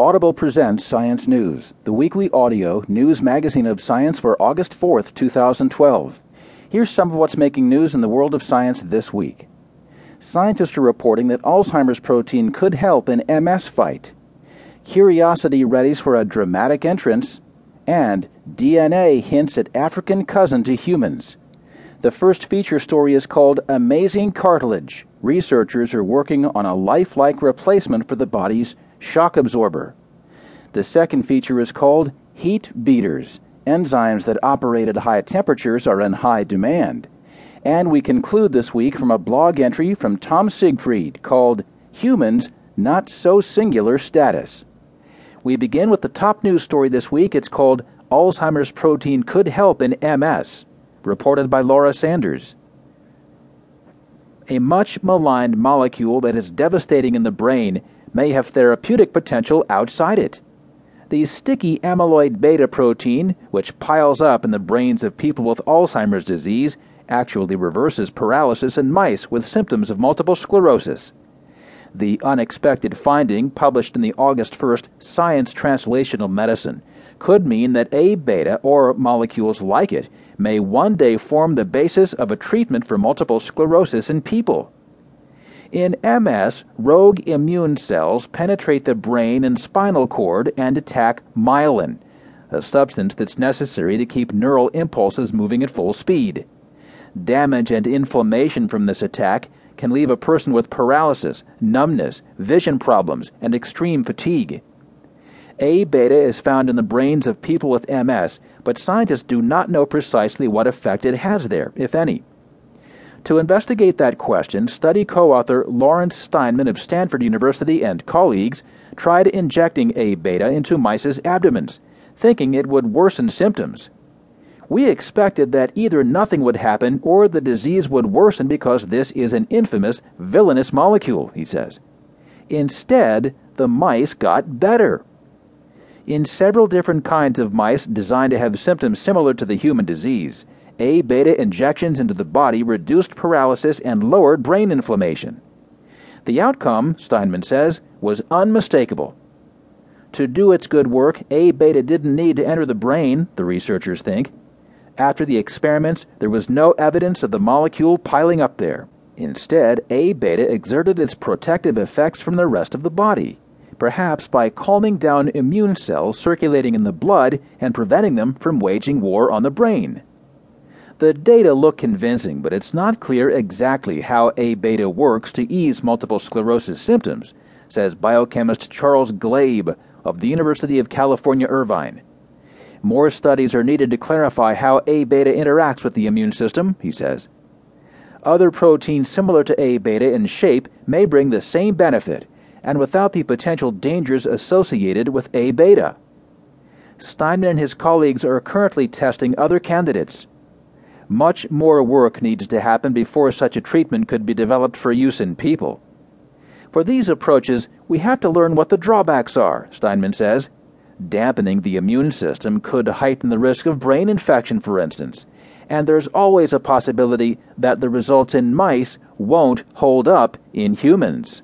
Audible presents Science News, the weekly audio news magazine of science for August 4th, 2012. Here's some of what's making news in the world of science this week. Scientists are reporting that Alzheimer's protein could help in MS fight. Curiosity readies for a dramatic entrance, and DNA hints at African cousin to humans. The first feature story is called Amazing Cartilage. Researchers are working on a lifelike replacement for the body's shock absorber. The second feature is called Heat Beaters. Enzymes that operate at high temperatures are in high demand. And we conclude this week from a blog entry from Tom Siegfried called Humans Not So Singular Status. We begin with the top news story this week. It's called Alzheimer's Protein Could Help in MS reported by Laura Sanders. A much maligned molecule that is devastating in the brain may have therapeutic potential outside it. The sticky amyloid beta protein, which piles up in the brains of people with Alzheimer's disease, actually reverses paralysis in mice with symptoms of multiple sclerosis. The unexpected finding, published in the August 1st Science Translational Medicine, could mean that A beta, or molecules like it, may one day form the basis of a treatment for multiple sclerosis in people. In MS, rogue immune cells penetrate the brain and spinal cord and attack myelin, a substance that's necessary to keep neural impulses moving at full speed. Damage and inflammation from this attack can leave a person with paralysis, numbness, vision problems, and extreme fatigue. A beta is found in the brains of people with MS, but scientists do not know precisely what effect it has there, if any. To investigate that question, study co author Lawrence Steinman of Stanford University and colleagues tried injecting A beta into mice's abdomens, thinking it would worsen symptoms. We expected that either nothing would happen or the disease would worsen because this is an infamous, villainous molecule, he says. Instead, the mice got better in several different kinds of mice designed to have symptoms similar to the human disease. A beta injections into the body reduced paralysis and lowered brain inflammation. The outcome, Steinman says, was unmistakable. To do its good work, A beta didn't need to enter the brain, the researchers think. After the experiments, there was no evidence of the molecule piling up there. Instead, A beta exerted its protective effects from the rest of the body perhaps by calming down immune cells circulating in the blood and preventing them from waging war on the brain. The data look convincing, but it's not clear exactly how A beta works to ease multiple sclerosis symptoms, says biochemist Charles Glabe of the University of California, Irvine. More studies are needed to clarify how A beta interacts with the immune system, he says. Other proteins similar to A beta in shape may bring the same benefit and without the potential dangers associated with A beta. Steinman and his colleagues are currently testing other candidates. Much more work needs to happen before such a treatment could be developed for use in people. For these approaches, we have to learn what the drawbacks are, Steinman says. Dampening the immune system could heighten the risk of brain infection, for instance, and there's always a possibility that the results in mice won't hold up in humans.